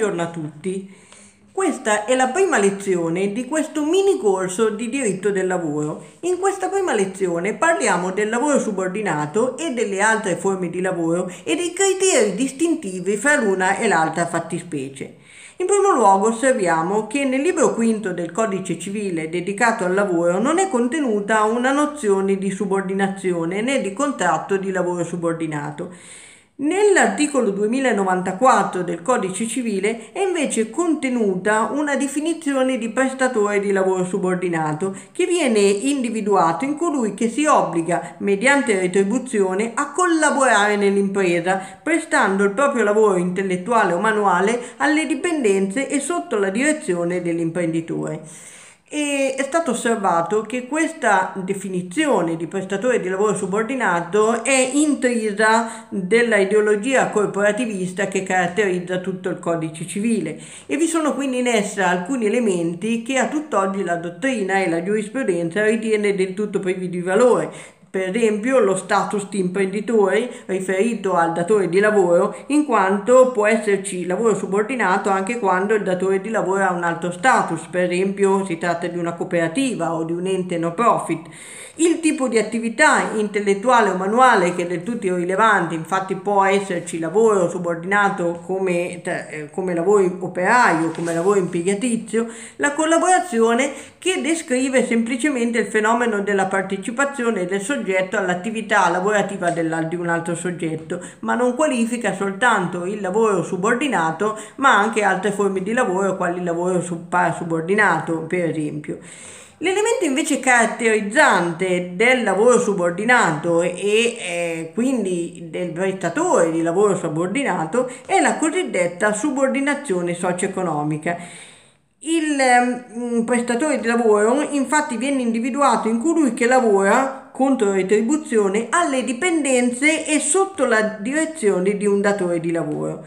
Buongiorno a tutti. Questa è la prima lezione di questo mini corso di diritto del lavoro. In questa prima lezione parliamo del lavoro subordinato e delle altre forme di lavoro e dei criteri distintivi fra l'una e l'altra fattispecie. In primo luogo osserviamo che nel libro quinto del codice civile dedicato al lavoro non è contenuta una nozione di subordinazione né di contratto di lavoro subordinato. Nell'articolo 2094 del Codice civile è invece contenuta una definizione di prestatore di lavoro subordinato che viene individuato in colui che si obbliga, mediante retribuzione, a collaborare nell'impresa, prestando il proprio lavoro intellettuale o manuale alle dipendenze e sotto la direzione dell'imprenditore. E è stato osservato che questa definizione di prestatore di lavoro subordinato è intrisa della ideologia corporativista che caratterizza tutto il codice civile. E vi sono quindi in essa alcuni elementi che a tutt'oggi la dottrina e la giurisprudenza ritiene del tutto privi di valore, per esempio lo status di imprenditore riferito al datore di lavoro, in quanto può esserci lavoro subordinato anche quando il datore di lavoro ha un alto status, per esempio si tratta di una cooperativa o di un ente no profit. Il tipo di attività intellettuale o manuale che è del tutto irrilevante, infatti può esserci lavoro subordinato come, eh, come lavoro operaio, come lavoro impiegatizio, la collaborazione che descrive semplicemente il fenomeno della partecipazione del soggetto all'attività lavorativa di un altro soggetto, ma non qualifica soltanto il lavoro subordinato, ma anche altre forme di lavoro, quali il lavoro subordinato, per esempio. L'elemento invece caratterizzante del lavoro subordinato e eh, quindi del prestatore di lavoro subordinato è la cosiddetta subordinazione socio-economica. Il eh, prestatore di lavoro infatti viene individuato in colui che lavora contro retribuzione alle dipendenze e sotto la direzione di un datore di lavoro.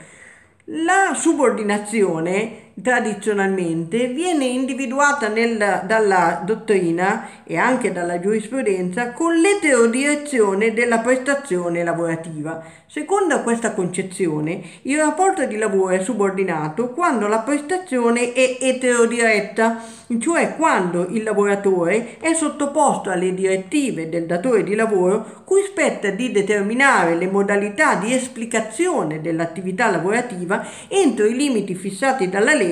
La subordinazione tradizionalmente viene individuata nel, dalla dottrina e anche dalla giurisprudenza con l'eterodirezione della prestazione lavorativa. Secondo questa concezione, il rapporto di lavoro è subordinato quando la prestazione è eterodiretta, cioè quando il lavoratore è sottoposto alle direttive del datore di lavoro cui spetta di determinare le modalità di esplicazione dell'attività lavorativa entro i limiti fissati dalla legge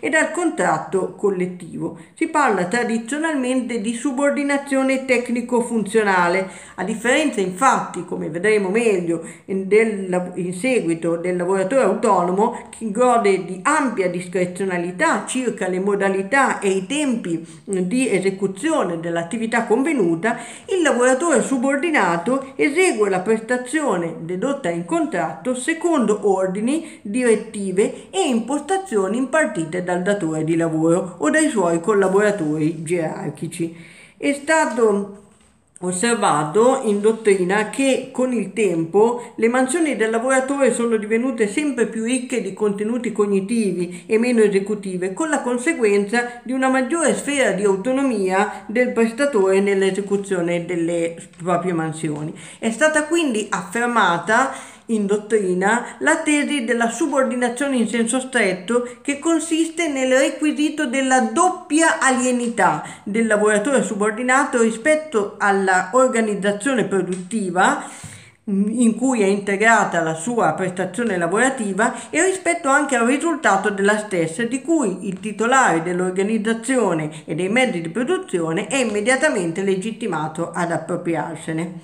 e dal contratto collettivo. Si parla tradizionalmente di subordinazione tecnico-funzionale, a differenza infatti, come vedremo meglio, del, in seguito del lavoratore autonomo che gode di ampia discrezionalità circa le modalità e i tempi di esecuzione dell'attività convenuta, il lavoratore subordinato esegue la prestazione dedotta in contratto secondo ordini, direttive e impostazioni impartite dal datore di lavoro o dai suoi collaboratori gerarchici. È stato osservato in dottrina che con il tempo le mansioni del lavoratore sono divenute sempre più ricche di contenuti cognitivi e meno esecutive, con la conseguenza di una maggiore sfera di autonomia del prestatore nell'esecuzione delle proprie mansioni. È stata quindi affermata in dottrina la tesi della subordinazione in senso stretto che consiste nel requisito della doppia alienità del lavoratore subordinato rispetto alla organizzazione produttiva in cui è integrata la sua prestazione lavorativa e rispetto anche al risultato della stessa di cui il titolare dell'organizzazione e dei mezzi di produzione è immediatamente legittimato ad appropriarsene.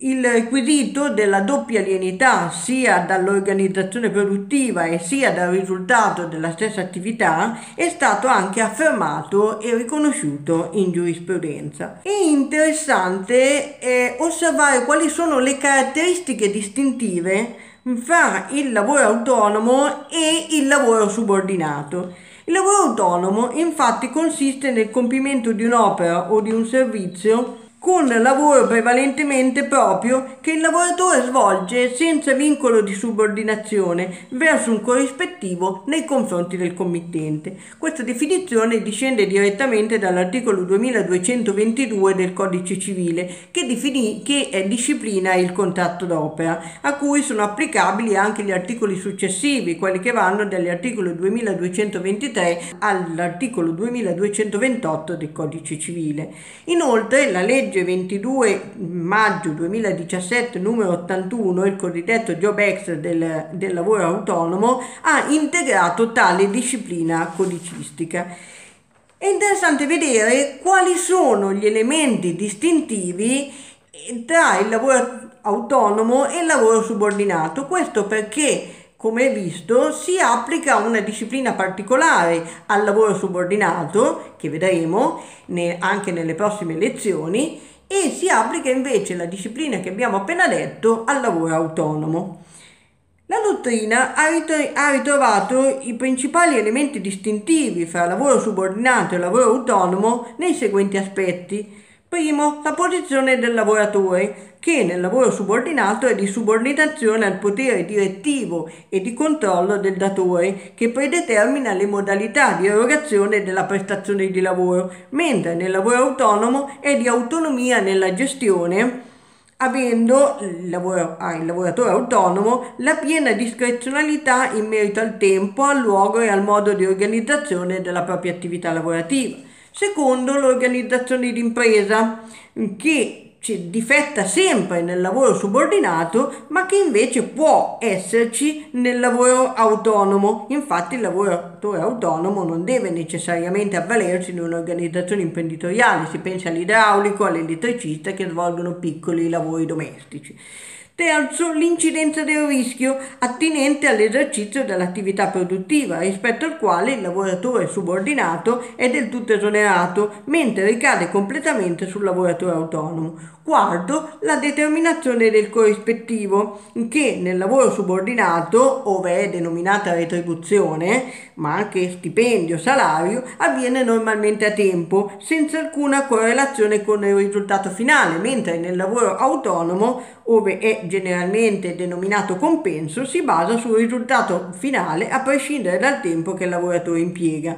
Il requisito della doppia alienità sia dall'organizzazione produttiva e sia dal risultato della stessa attività è stato anche affermato e riconosciuto in giurisprudenza. È interessante eh, osservare quali sono le caratteristiche distintive fra il lavoro autonomo e il lavoro subordinato. Il lavoro autonomo infatti consiste nel compimento di un'opera o di un servizio con lavoro prevalentemente proprio che il lavoratore svolge senza vincolo di subordinazione verso un corrispettivo nei confronti del committente. Questa definizione discende direttamente dall'articolo 2222 del Codice Civile che, defini- che eh, disciplina il contratto d'opera, a cui sono applicabili anche gli articoli successivi, quelli che vanno dall'articolo 2223 all'articolo 2228 del Codice Civile. Inoltre la legge legge 22 maggio 2017 numero 81, il cosiddetto Job Act del, del lavoro autonomo, ha integrato tale disciplina codicistica. È interessante vedere quali sono gli elementi distintivi tra il lavoro autonomo e il lavoro subordinato. Questo perché come visto, si applica una disciplina particolare al lavoro subordinato, che vedremo anche nelle prossime lezioni, e si applica invece la disciplina che abbiamo appena detto al lavoro autonomo. La dottrina ha ritrovato i principali elementi distintivi fra lavoro subordinato e lavoro autonomo nei seguenti aspetti. Primo, la posizione del lavoratore, che nel lavoro subordinato è di subordinazione al potere direttivo e di controllo del datore, che predetermina le modalità di erogazione della prestazione di lavoro, mentre nel lavoro autonomo è di autonomia nella gestione avendo il, lavoro, ah, il, lavoratore autonomo la piena discrezionalità in merito al tempo, al luogo e al modo di organizzazione della propria attività lavorativa. Secondo, l'organizzazione d'impresa, che difetta sempre nel lavoro subordinato, ma che invece può esserci nel lavoro autonomo. Infatti il lavoratore autonomo non deve necessariamente avvalersi di un'organizzazione imprenditoriale, si pensa all'idraulico, all'elettricista che svolgono piccoli lavori domestici. Terzo, l'incidenza del rischio attinente all'esercizio dell'attività produttiva, rispetto al quale il lavoratore subordinato è del tutto esonerato, mentre ricade completamente sul lavoratore autonomo. Quarto, la determinazione del corrispettivo, che nel lavoro subordinato, ove è denominata retribuzione, ma anche stipendio, salario, avviene normalmente a tempo, senza alcuna correlazione con il risultato finale, mentre nel lavoro autonomo, ove è generalmente denominato compenso, si basa sul risultato finale a prescindere dal tempo che il lavoratore impiega.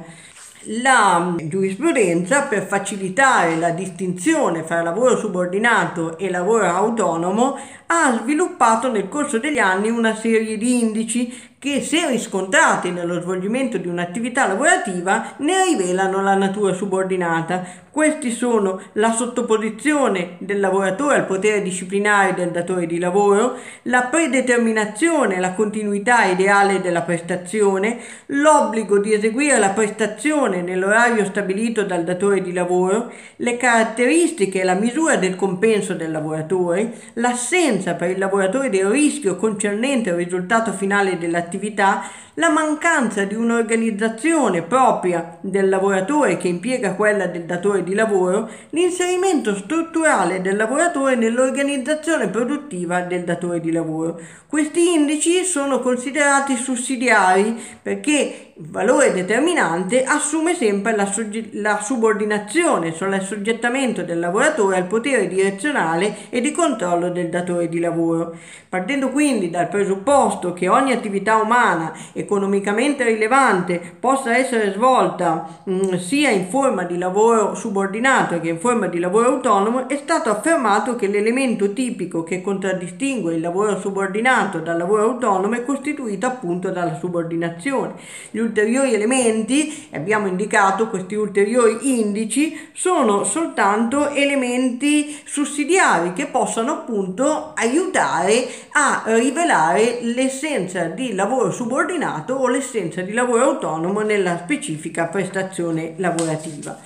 La giurisprudenza, per facilitare la distinzione fra lavoro subordinato e lavoro autonomo, ha sviluppato nel corso degli anni una serie di indici che se riscontrati nello svolgimento di un'attività lavorativa ne rivelano la natura subordinata. Questi sono la sottoposizione del lavoratore al potere disciplinare del datore di lavoro, la predeterminazione e la continuità ideale della prestazione, l'obbligo di eseguire la prestazione nell'orario stabilito dal datore di lavoro, le caratteristiche e la misura del compenso del lavoratore, l'assenza per il lavoratore del rischio concernente il risultato finale dell'attività attività la mancanza di un'organizzazione propria del lavoratore che impiega quella del datore di lavoro, l'inserimento strutturale del lavoratore nell'organizzazione produttiva del datore di lavoro. Questi indici sono considerati sussidiari perché il valore determinante assume sempre la, sogge- la subordinazione, cioè l'assoggettamento del lavoratore al potere direzionale e di controllo del datore di lavoro. Partendo quindi dal presupposto che ogni attività umana economicamente rilevante possa essere svolta mh, mm, sia in forma di lavoro subordinato che in forma di lavoro autonomo, è stato affermato che l'elemento tipico che contraddistingue il lavoro subordinato dal lavoro autonomo è costituito appunto dalla subordinazione. Gli ulteriori elementi, abbiamo indicato questi ulteriori indici, sono soltanto elementi sussidiari che possano appunto aiutare a rivelare l'essenza di lavoro subordinato o l'essenza di lavoro autonomo nella specifica prestazione lavorativa.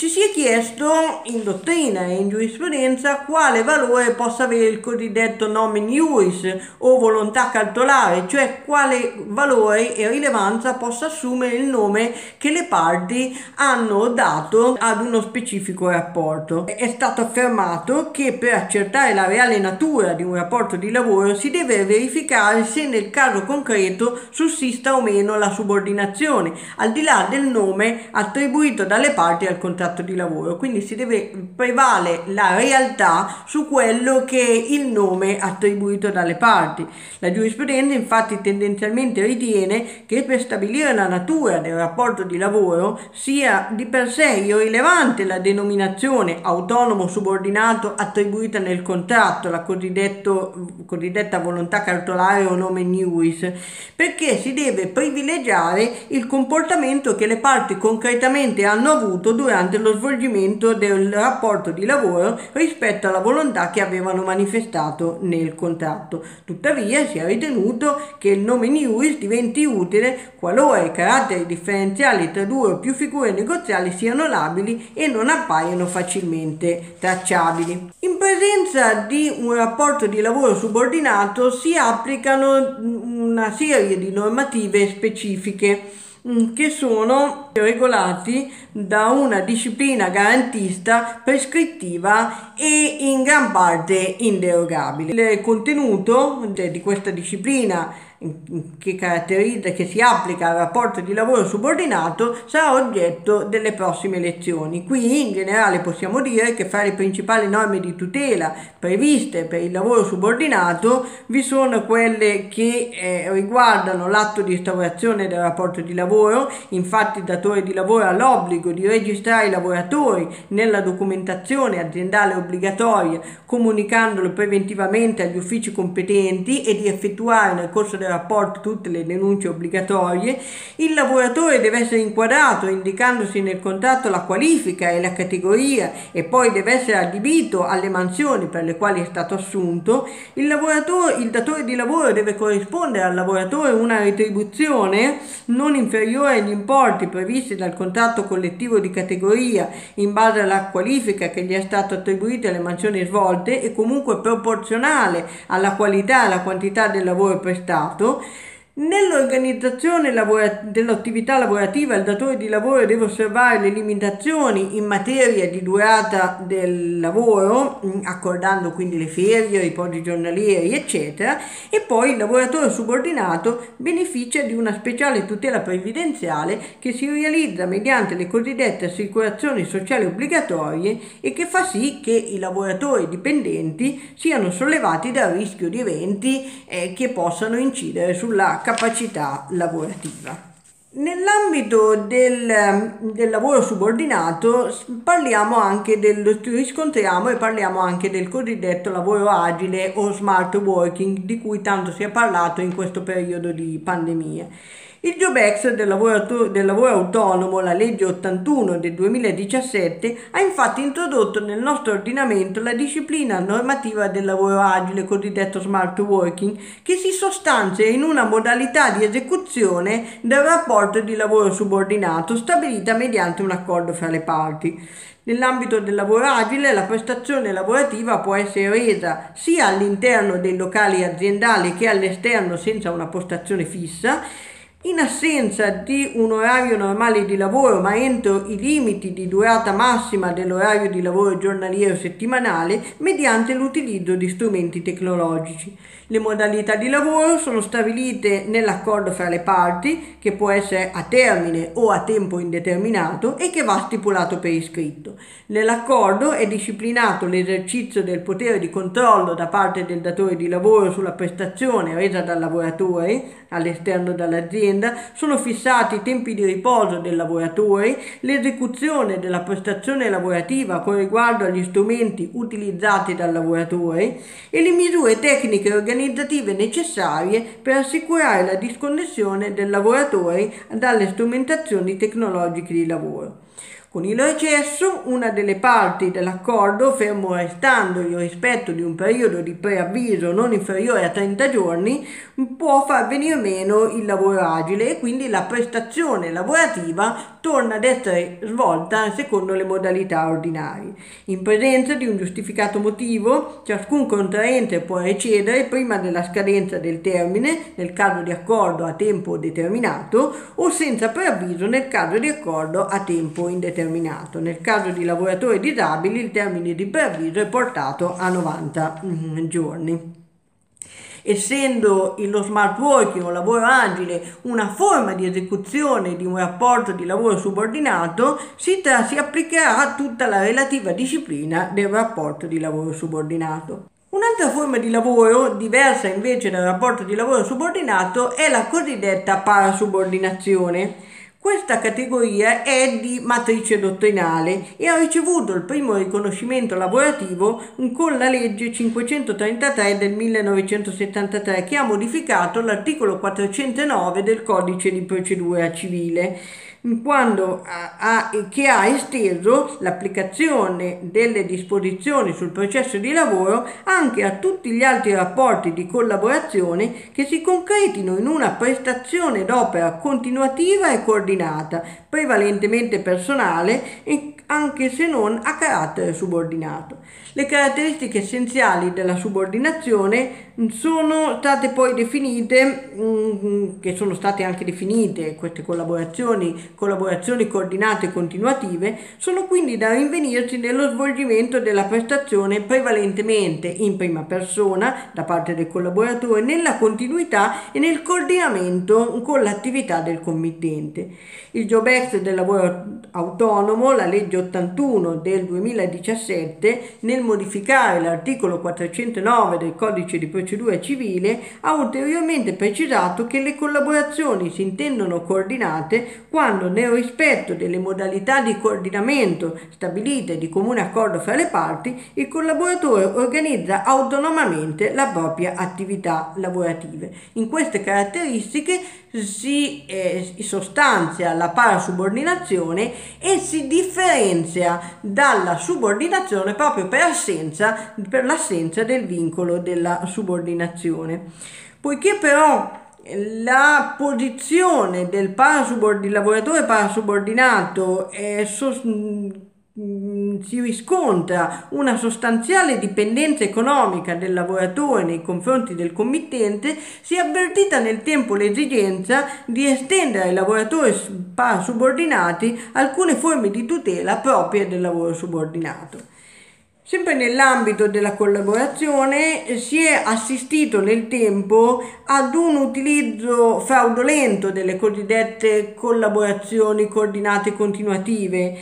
Ci si è chiesto in dottrina e in giurisprudenza quale valore possa avere il cosiddetto nomen iuris o volontà cartolare, cioè quale valore e rilevanza possa assumere il nome che le parti hanno dato ad uno specifico rapporto. È stato affermato che per accertare la reale natura di un rapporto di lavoro si deve verificare se nel caso concreto sussista o meno la subordinazione, al di là del nome attribuito dalle parti al contratto contratto di lavoro, quindi si deve prevale la realtà su quello che è il nome attribuito dalle parti. La giurisprudenza infatti tendenzialmente ritiene che per stabilire la natura del rapporto di lavoro sia di per sé irrilevante la denominazione autonomo subordinato attribuita nel contratto, la cosiddetta volontà cartolare o nome news, perché si deve privilegiare il comportamento che le parti concretamente hanno avuto durante lo svolgimento del rapporto di lavoro rispetto alla volontà che avevano manifestato nel contratto. Tuttavia si è ritenuto che il nome news diventi utile qualora i caratteri differenziali tra due o più figure negoziali siano labili e non appaiono facilmente tracciabili. In presenza di un rapporto di lavoro subordinato si applicano una serie di normative specifiche che sono regolati da una disciplina garantista prescrittiva e in gran parte inderogabile. Il contenuto di questa disciplina che caratterizza, che si applica al rapporto di lavoro subordinato sarà oggetto delle prossime lezioni. Qui in generale possiamo dire che fra le principali norme di tutela previste per il lavoro subordinato vi sono quelle che eh, riguardano l'atto di instaurazione del rapporto di lavoro, infatti il datore di lavoro ha l'obbligo di registrare i lavoratori nella documentazione aziendale obbligatoria comunicandolo preventivamente agli uffici competenti e di effettuare nel corso del rapporto tutte le denunce obbligatorie, il lavoratore deve essere inquadrato indicandosi nel contratto la qualifica e la categoria e poi deve essere adibito alle mansioni per le quali è stato assunto, il, il datore di lavoro deve corrispondere al lavoratore una retribuzione non inferiore agli importi previsti dal contratto collettivo di categoria in base alla qualifica che gli è stato attribuita alle mansioni svolte e comunque proporzionale alla qualità e alla quantità del lavoro prestato stato Nell'organizzazione lavora- dell'attività lavorativa il datore di lavoro deve osservare le limitazioni in materia di durata del lavoro, mm, accordando quindi le ferie, i podi giornalieri, eccetera, e poi il lavoratore subordinato beneficia di una speciale tutela previdenziale che si realizza mediante le cosiddette assicurazioni sociali obbligatorie e che fa sì che i lavoratori dipendenti siano sollevati dal rischio di eventi eh, che possano incidere sulla capacità lavorativa. Nell'ambito del, del, lavoro subordinato parliamo anche del, riscontriamo e parliamo anche del cosiddetto lavoro agile o smart working di cui tanto si è parlato in questo periodo di pandemia. Il Jobex del lavoro, del lavoro autonomo, la legge 81 del 2017, ha infatti introdotto nel nostro ordinamento la disciplina normativa del lavoro agile, cosiddetto smart working, che si sostanzia in una modalità di esecuzione del rapporto di lavoro subordinato stabilita mediante un accordo fra le parti. Nell'ambito del lavoro agile la prestazione lavorativa può essere resa sia all'interno dei locali aziendali che all'esterno senza una postazione fissa in assenza di un orario normale di lavoro, ma entro i limiti di durata massima dell'orario di lavoro giornaliero settimanale, mediante l'utilizzo di strumenti tecnologici. Le modalità di lavoro sono stabilite nell'accordo fra le parti, che può essere a termine o a tempo indeterminato e che va stipulato per iscritto. Nell'accordo è disciplinato l'esercizio del potere di controllo da parte del datore di lavoro sulla prestazione resa dal lavoratore all'esterno dell'azienda, sono fissati i tempi di riposo del lavoratore, l'esecuzione della prestazione lavorativa con riguardo agli strumenti utilizzati dal lavoratore e le misure tecniche organizzative organizzative necessarie per assicurare la disconnessione del lavoratore dalle strumentazioni tecnologiche di lavoro. Con il recesso, una delle parti dell'accordo, fermo restando il rispetto di un periodo di preavviso non inferiore a 30 giorni, può far venire meno il lavoro agile e quindi la prestazione lavorativa torna ad essere svolta secondo le modalità ordinarie. In presenza di un giustificato motivo, ciascun contraente può recedere prima della scadenza del termine, nel caso di accordo a tempo determinato, o senza preavviso nel caso di accordo a tempo indeterminato determinato. Nel caso di lavoratori disabili il termine di preavviso è portato a 90 mm, giorni. Essendo lo smart working o lavoro agile una forma di esecuzione di un rapporto di lavoro subordinato, si, tra, si applicherà tutta la relativa disciplina del rapporto di lavoro subordinato. Un'altra forma di lavoro, diversa invece dal rapporto di lavoro subordinato, è la cosiddetta parasubordinazione. Questa categoria è di matrice dottrinale e ha ricevuto il primo riconoscimento lavorativo con la legge 533 del 1973 che ha modificato l'articolo 409 del codice di procedura civile quando ha, che ha esteso l'applicazione delle disposizioni sul processo di lavoro anche a tutti gli altri rapporti di collaborazione che si concretino in una prestazione d'opera continuativa e coordinata, prevalentemente personale e anche se non a carattere subordinato. Le caratteristiche essenziali della subordinazione sono state poi definite, mm, che sono state anche definite queste collaborazioni, collaborazioni coordinate e continuative, sono quindi da rinvenirsi nello svolgimento della prestazione prevalentemente in prima persona da parte del collaboratore, nella continuità e nel coordinamento con l'attività del committente. Il Job Act del lavoro autonomo, la legge 81 del 2017, nel modificare l'articolo 409 del codice di procedura civile, ha ulteriormente precisato che le collaborazioni si intendono coordinate quando nel rispetto delle modalità di coordinamento stabilite di comune accordo fra le parti, il collaboratore organizza autonomamente la propria attività lavorativa. In queste caratteristiche si eh, sostanzia la parasubordinazione e si differenzia dalla subordinazione proprio per, assenza, per l'assenza del vincolo della subordinazione. Poiché però la posizione del lavoratore parasubordinato è sost- Mm, si riscontra una sostanziale dipendenza economica del lavoratore nei confronti del committente, si è avvertita nel tempo l'esigenza di estendere ai lavoratori subordinati alcune forme di tutela proprie del lavoro subordinato. Sempre nell'ambito della collaborazione si è assistito nel tempo ad un utilizzo fraudolento delle cosiddette collaborazioni coordinate continuative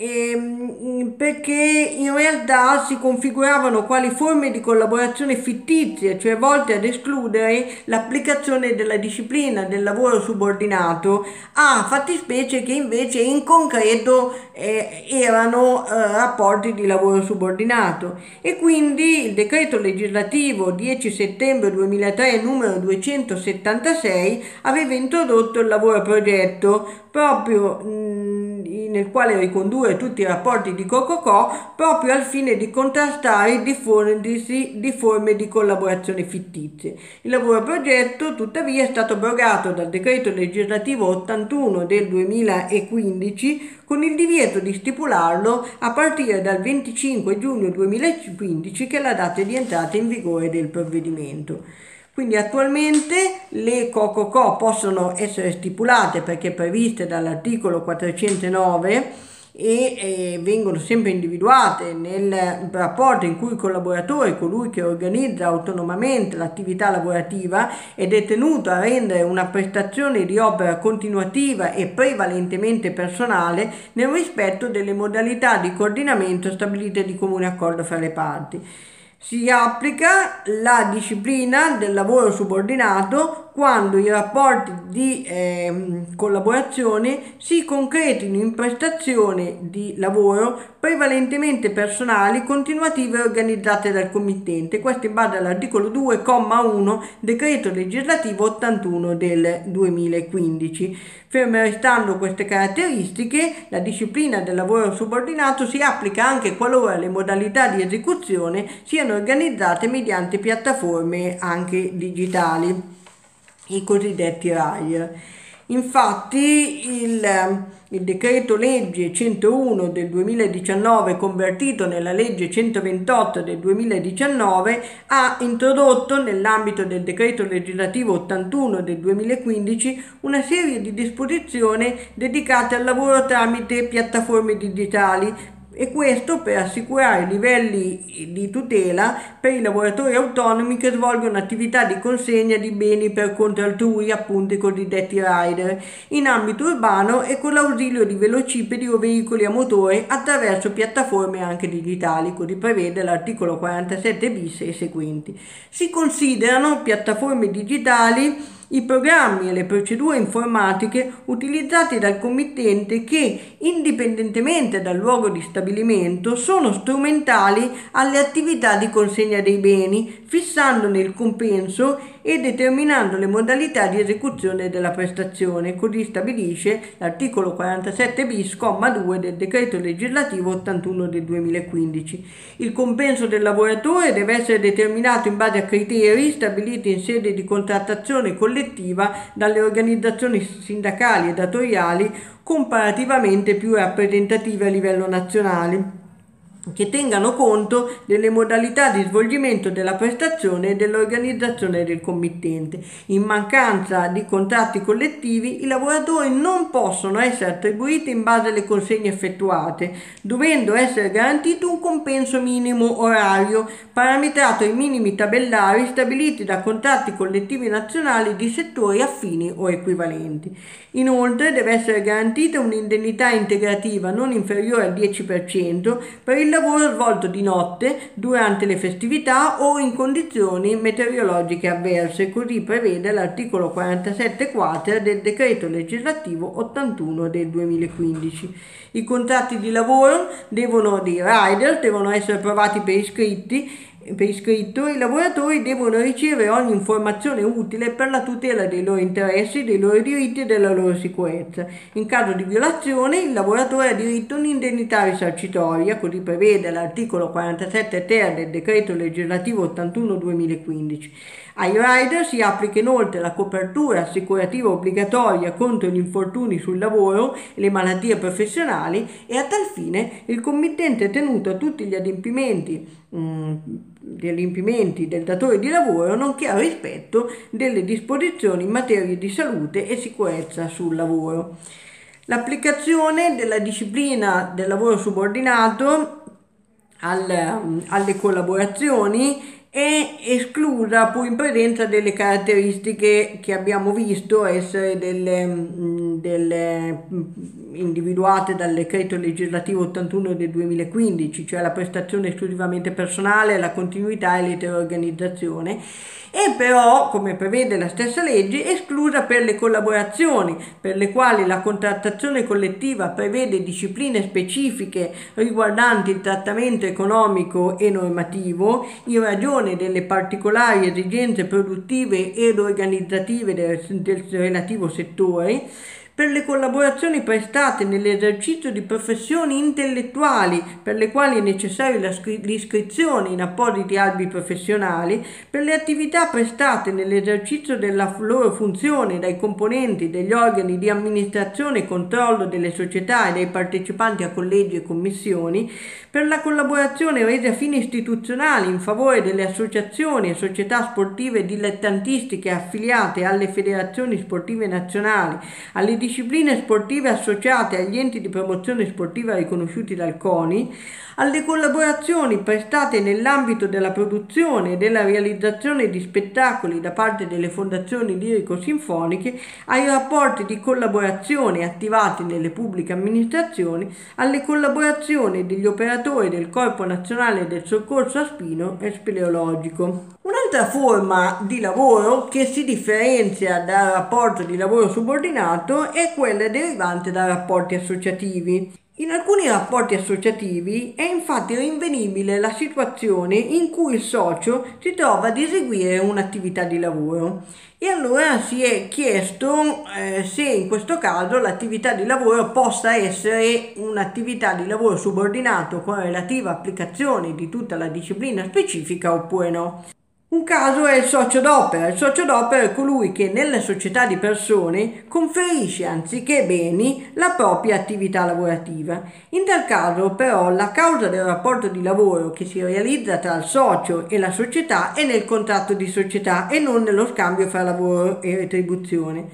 Ehm, perché in realtà si configuravano quali forme di collaborazione fittizie, cioè volte ad escludere l'applicazione della disciplina del lavoro subordinato a fattispecie che invece in concreto eh, erano eh, rapporti di lavoro subordinato. E quindi il decreto legislativo 10 settembre 2003 numero 276 aveva introdotto il lavoro a progetto proprio mh, nel quale ricondurre tutti i rapporti di Cococò proprio al fine di contrastare il diffondersi di forme di collaborazione fittizie. Il lavoro a progetto tuttavia è stato abrogato dal decreto legislativo 81 del 2015 con il divieto di stipularlo a partire dal 25 giugno 2015 che è la data di entrata in vigore del provvedimento. Quindi attualmente le COCOCO possono essere stipulate perché previste dall'articolo 409 e eh, vengono sempre individuate nel rapporto in cui il collaboratore, colui che organizza autonomamente l'attività lavorativa ed è tenuto a rendere una prestazione di opera continuativa e prevalentemente personale nel rispetto delle modalità di coordinamento stabilite di comune accordo fra le parti. Si applica la disciplina del lavoro subordinato quando i rapporti di eh, collaborazione si concretino in prestazioni di lavoro prevalentemente personali, continuative e organizzate dal committente. Questo in base all'articolo 2,1 decreto legislativo 81 del 2015. Ferme restando queste caratteristiche, la disciplina del lavoro subordinato si applica anche qualora le modalità di esecuzione siano organizzate mediante piattaforme anche digitali i cosiddetti RAI. Infatti il, il, decreto legge 101 del 2019 convertito nella legge 128 del 2019 ha introdotto nell'ambito del decreto legislativo 81 del 2015 una serie di disposizioni dedicate al lavoro tramite piattaforme digitali e questo per assicurare livelli di tutela per i lavoratori autonomi che svolgono attività di consegna di beni per conto altrui, appunto i cosiddetti rider, in ambito urbano e con l'ausilio di velocipedi o veicoli a motore attraverso piattaforme anche digitali, così prevede l'articolo 47 bis e seguenti. Si considerano piattaforme digitali i programmi e le procedure informatiche utilizzati dal committente che, indipendentemente dal luogo di stabilimento, sono strumentali alle attività di consegna dei beni, fissandone il compenso e determinando le modalità di esecuzione della prestazione. Così stabilisce l'articolo 47 bis, comma 2 del decreto legislativo 81 del 2015. Il compenso del lavoratore deve essere determinato in base a criteri stabiliti in sede di contrattazione collettiva dalle organizzazioni sindacali e datoriali comparativamente più rappresentative a livello nazionale che tengano conto delle modalità di svolgimento della prestazione e dell'organizzazione del committente. In mancanza di contratti collettivi, i lavoratori non possono essere attribuiti in base alle consegne effettuate, dovendo essere garantito un compenso minimo orario parametrato ai minimi tabellari stabiliti da contratti collettivi nazionali di settori affini o equivalenti. Inoltre deve essere garantita un'indennità integrativa non inferiore al 10% per il lavoro svolto di notte, durante le festività o in condizioni meteorologiche avverse, così prevede l'articolo 47 quater del decreto legislativo 81 del 2015. I contratti di lavoro devono, dei rider devono essere approvati per iscritti per iscritto, i lavoratori devono ricevere ogni informazione utile per la tutela dei loro interessi, dei loro diritti e della loro sicurezza. In caso di violazione, il lavoratore ha diritto a un'indennità risarcitoria, così prevede l'articolo 47 ter del decreto legislativo 81-2015. Ai rider si applica inoltre la copertura assicurativa obbligatoria contro gli infortuni sul lavoro e le malattie professionali e a tal fine il committente è tenuto a tutti gli adempimenti gli adempimenti del datore di lavoro nonché al rispetto delle disposizioni in materia di salute e sicurezza sul lavoro. L'applicazione della disciplina del lavoro subordinato al, alle collaborazioni è esclusa poi in presenza delle caratteristiche che abbiamo visto essere delle, mm, delle mm, individuate dal decreto legislativo 81 del 2015, cioè la prestazione esclusivamente personale, la continuità e l'eterorganizzazione. È però, come prevede la stessa legge, esclusa per le collaborazioni, per le quali la contrattazione collettiva prevede discipline specifiche riguardanti il trattamento economico e normativo in ragione delle particolari esigenze produttive ed organizzative del, del relativo settore per le collaborazioni prestate nell'esercizio di professioni intellettuali per le quali è necessaria l'iscrizione in appositi albi professionali, per le attività prestate nell'esercizio della loro funzione dai componenti degli organi di amministrazione e controllo delle società e dai partecipanti a collegi e commissioni, per la collaborazione resa a fini istituzionali in favore delle associazioni e società sportive dilettantistiche affiliate alle federazioni sportive nazionali, alle discipline sportive associate agli enti di promozione sportiva riconosciuti dal CONI, alle collaborazioni prestate nell'ambito della produzione e della realizzazione di spettacoli da parte delle fondazioni lirico-sinfoniche, ai rapporti di collaborazione attivati nelle pubbliche amministrazioni, alle collaborazioni degli operatori del Corpo Nazionale del Soccorso Aspino e Speleologico. Un'altra forma di lavoro che si differenzia dal rapporto di lavoro subordinato è quella derivante da rapporti associativi. In alcuni rapporti associativi è infatti rinvenibile la situazione in cui il socio si trova ad eseguire un'attività di lavoro e allora si è chiesto eh, se in questo caso l'attività di lavoro possa essere un'attività di lavoro subordinato con relativa applicazione di tutta la disciplina specifica oppure no. Un caso è il socio d'opera. Il socio d'opera è colui che nella società di persone conferisce anziché beni la propria attività lavorativa. In tal caso però la causa del rapporto di lavoro che si realizza tra il socio e la società è nel contratto di società e non nello scambio fra lavoro e retribuzione.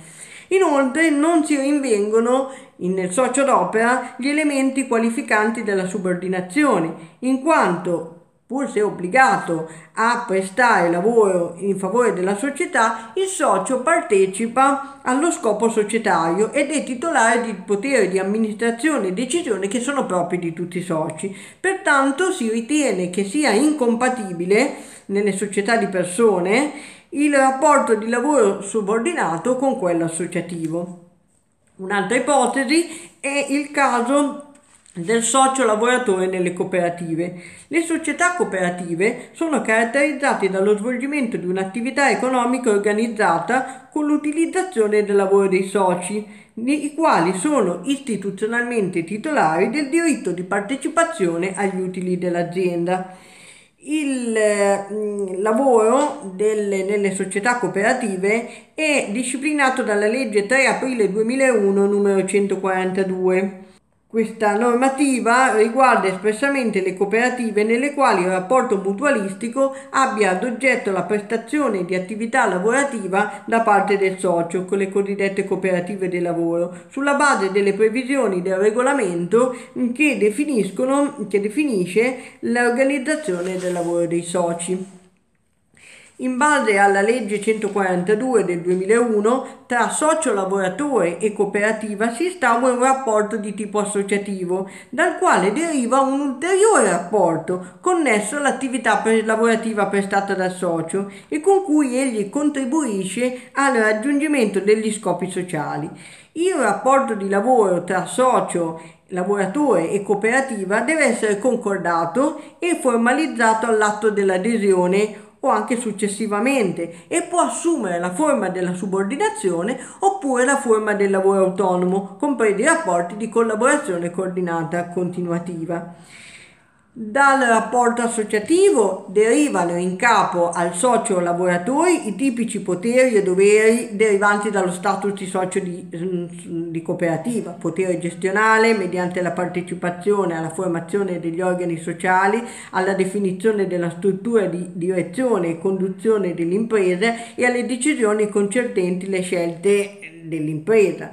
Inoltre non si rinvengono nel socio d'opera gli elementi qualificanti della subordinazione, in quanto pur se obbligato a prestare lavoro in favore della società, il socio partecipa allo scopo societario ed è titolare di potere di amministrazione e decisione che sono propri di tutti i soci. Pertanto si ritiene che sia incompatibile nelle società di persone il rapporto di lavoro subordinato con quello associativo. Un'altra ipotesi è il caso del socio lavoratore nelle cooperative. Le società cooperative sono caratterizzate dallo svolgimento di un'attività economica organizzata con l'utilizzazione del lavoro dei soci, i quali sono istituzionalmente titolari del diritto di partecipazione agli utili dell'azienda. Il eh, lavoro delle, nelle società cooperative è disciplinato dalla legge 3 aprile 2001 numero 142 questa normativa riguarda espressamente le cooperative nelle quali il rapporto mutualistico abbia ad oggetto la prestazione di attività lavorativa da parte del socio con le cosiddette cooperative del lavoro, sulla base delle previsioni del regolamento che, che definisce l'organizzazione del lavoro dei soci. In base alla legge 142 del 2001, tra socio lavoratore e cooperativa si instaura un rapporto di tipo associativo, dal quale deriva un ulteriore rapporto connesso all'attività lavorativa prestata dal socio e con cui egli contribuisce al raggiungimento degli scopi sociali. Il rapporto di lavoro tra socio lavoratore e cooperativa deve essere concordato e formalizzato all'atto dell'adesione o anche successivamente e può assumere la forma della subordinazione oppure la forma del lavoro autonomo, compresi i rapporti di collaborazione coordinata continuativa. Dal rapporto associativo derivano in capo al socio lavoratore i tipici poteri e doveri derivanti dallo status di socio di, di, cooperativa, potere gestionale mediante la partecipazione alla formazione degli organi sociali, alla definizione della struttura di direzione e conduzione dell'impresa e alle decisioni concernenti le scelte dell'impresa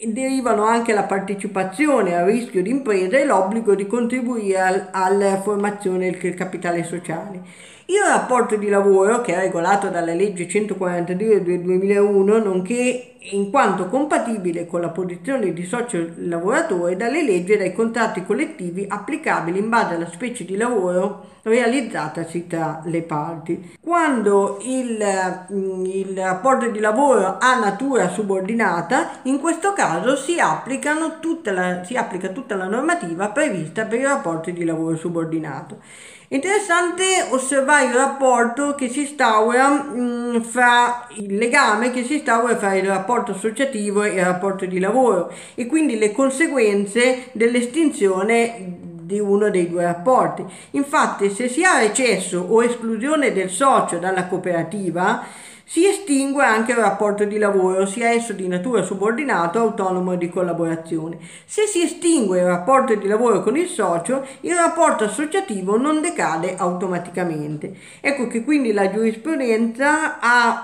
derivano anche la partecipazione al rischio d'impresa e l'obbligo di contribuire alla formazione del capitale sociale. Il rapporto di lavoro, che è regolato dalla legge 142 del 2001, nonché in quanto compatibile con la posizione di socio lavoratore dalle leggi e dai contratti collettivi applicabili in base alla specie di lavoro realizzatasi tra le parti. Quando il, mm, il rapporto di lavoro ha natura subordinata, in questo caso si, la, si applica tutta la normativa prevista per i rapporti di lavoro subordinato. Interessante osservare il rapporto che si instaura mm, fra il legame che si instaura fra il rapporto associativo e il rapporto di lavoro e quindi le conseguenze dell'estinzione di uno dei due rapporti. Infatti, se si ha recesso o esclusione del socio dalla cooperativa, si estingue anche il rapporto di lavoro, sia esso di natura subordinato, autonomo o di collaborazione. Se si estingue il rapporto di lavoro con il socio, il rapporto associativo non decade automaticamente. Ecco che quindi la giurisprudenza ha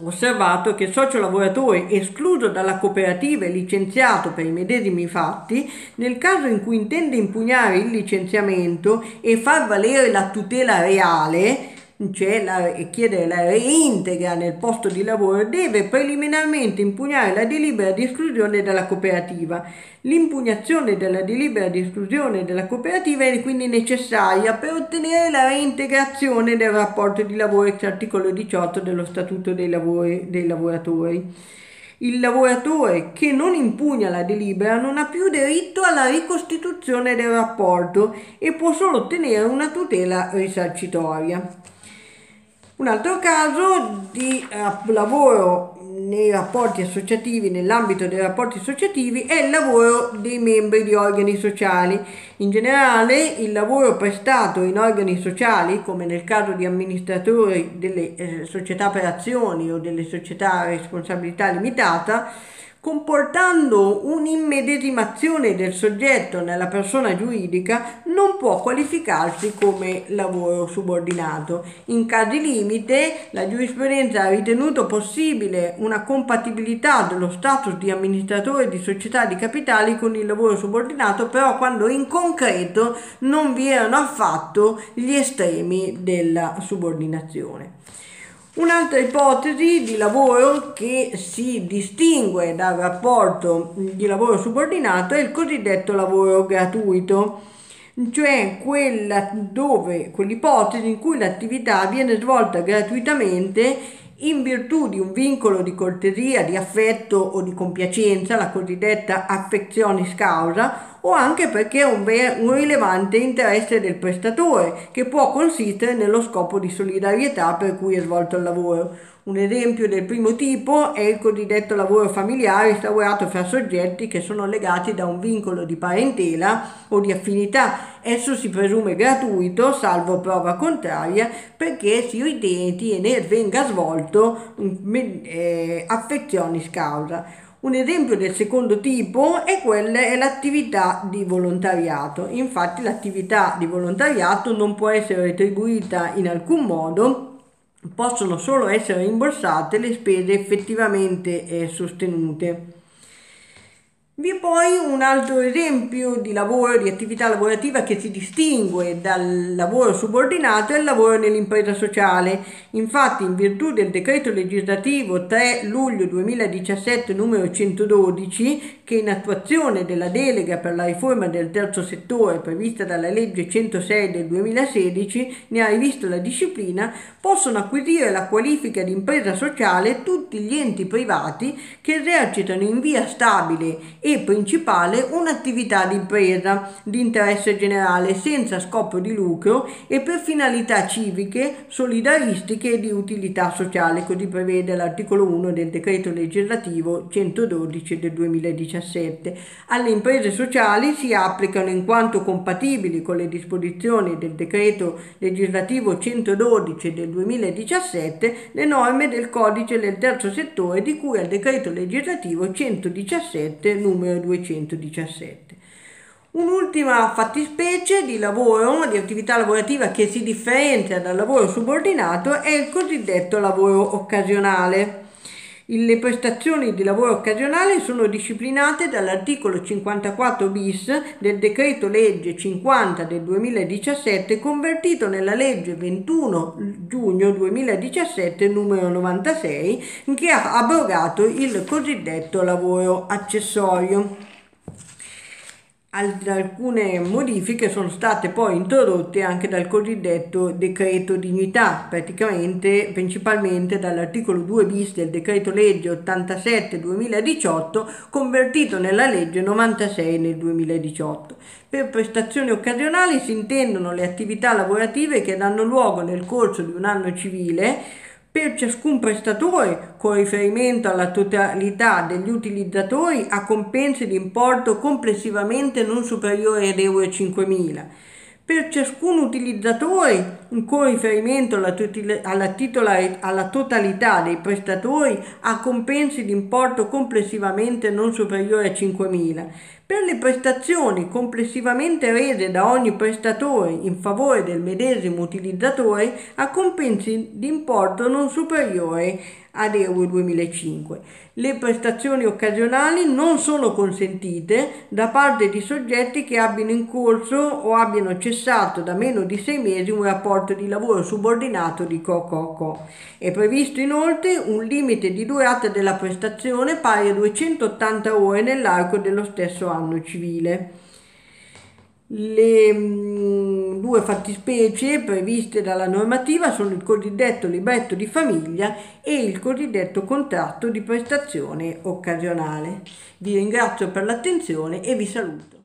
osservato che il socio lavoratore escluso dalla cooperativa e licenziato per i medesimi fatti, nel caso in cui intende impugnare il licenziamento e far valere la tutela reale, cioè la, chiedere la reintegra nel posto di lavoro, deve preliminarmente impugnare la delibera di esclusione della cooperativa. L'impugnazione della delibera di esclusione della cooperativa è quindi necessaria per ottenere la reintegrazione del rapporto di lavoro ex articolo 18 dello Statuto dei, lavori, dei lavoratori. Il lavoratore che non impugna la delibera non ha più diritto alla ricostituzione del rapporto e può solo ottenere una tutela risarcitoria. Un altro caso di uh, lavoro nei rapporti associativi, nell'ambito dei rapporti associativi, è il lavoro dei membri di organi sociali. In generale, il lavoro prestato in organi sociali, come nel caso di amministratori delle eh, società per azioni o delle società a responsabilità limitata, comportando un'immedesimazione del soggetto nella persona giuridica, non può qualificarsi come lavoro subordinato. In casi limite, la giurisprudenza ha ritenuto possibile una compatibilità dello status di amministratore di società di capitali con il lavoro subordinato, però quando in concreto non vi erano affatto gli estremi della subordinazione. Un'altra ipotesi di lavoro che si distingue dal rapporto di lavoro subordinato è il cosiddetto lavoro gratuito, cioè quella dove, quell'ipotesi in cui l'attività viene svolta gratuitamente in virtù di un vincolo di cortesia, di affetto o di compiacenza, la cosiddetta affezionis causa, o anche perché è un, un, rilevante interesse del prestatore, che può consistere nello scopo di solidarietà per cui è svolto il lavoro. Un esempio del primo tipo è il cosiddetto lavoro familiare instaurato fra soggetti che sono legati da un vincolo di parentela o di affinità. Esso si presume gratuito, salvo prova contraria, perché si ritiene venga svolto eh, affezionis causa. Un esempio del secondo tipo è, quella, è l'attività di volontariato. Infatti l'attività di volontariato non può essere retribuita in alcun modo possono solo essere rimborsate le spese effettivamente eh, sostenute. Vi è poi un altro esempio di lavoro, di attività lavorativa che si distingue dal lavoro subordinato è il lavoro nell'impresa sociale. Infatti, in virtù del decreto legislativo 3 luglio 2017 numero 112, che in attuazione della delega per la riforma del terzo settore prevista dalla legge 106 del 2016 ne ha rivisto la disciplina, possono acquisire la qualifica di impresa sociale tutti gli enti privati che esercitano in via stabile e principale un'attività di impresa di interesse generale senza scopo di lucro e per finalità civiche, solidaristiche e di utilità sociale, così prevede l'articolo 1 del decreto legislativo 112 del 2017. Alle imprese sociali si applicano in quanto compatibili con le disposizioni del decreto legislativo 112 del 2017 le norme del codice del terzo settore di cui al decreto legislativo 117 numero 217. Un'ultima fattispecie di lavoro, di attività lavorativa che si differenzia dal lavoro subordinato è il cosiddetto lavoro occasionale. Le prestazioni di lavoro occasionale sono disciplinate dall'articolo 54 bis del decreto legge 50 del 2017 convertito nella legge 21 giugno 2017 numero 96 che ha abrogato il cosiddetto lavoro accessorio alcune modifiche sono state poi introdotte anche dal cosiddetto decreto dignità, praticamente principalmente dall'articolo 2 bis del decreto legge 87 2018 convertito nella legge 96 nel 2018. Per prestazioni occasionali si intendono le attività lavorative che danno luogo nel corso di un anno civile per ciascun prestatore con riferimento alla totalità degli utilizzatori a compensi di importo complessivamente non superiore ad euro 5.000 per ciascun utilizzatore con riferimento alla, alla, titolare, alla, totalità dei prestatori a compensi di importo complessivamente non superiore a 5.000. Per le prestazioni complessivamente rese da ogni prestatore in favore del medesimo utilizzatore a compensi di importo non superiore ad Euro 2005. Le prestazioni occasionali non sono consentite da parte di soggetti che abbiano in corso o abbiano cessato da meno di sei mesi un rapporto di lavoro subordinato di co-co-co. È previsto inoltre un limite di durata della prestazione pari a 280 ore nell'arco dello stesso anno civile. Le mh, due fattispecie previste dalla normativa sono il cosiddetto libretto di famiglia e il cosiddetto contratto di prestazione occasionale. Vi ringrazio per l'attenzione e vi saluto.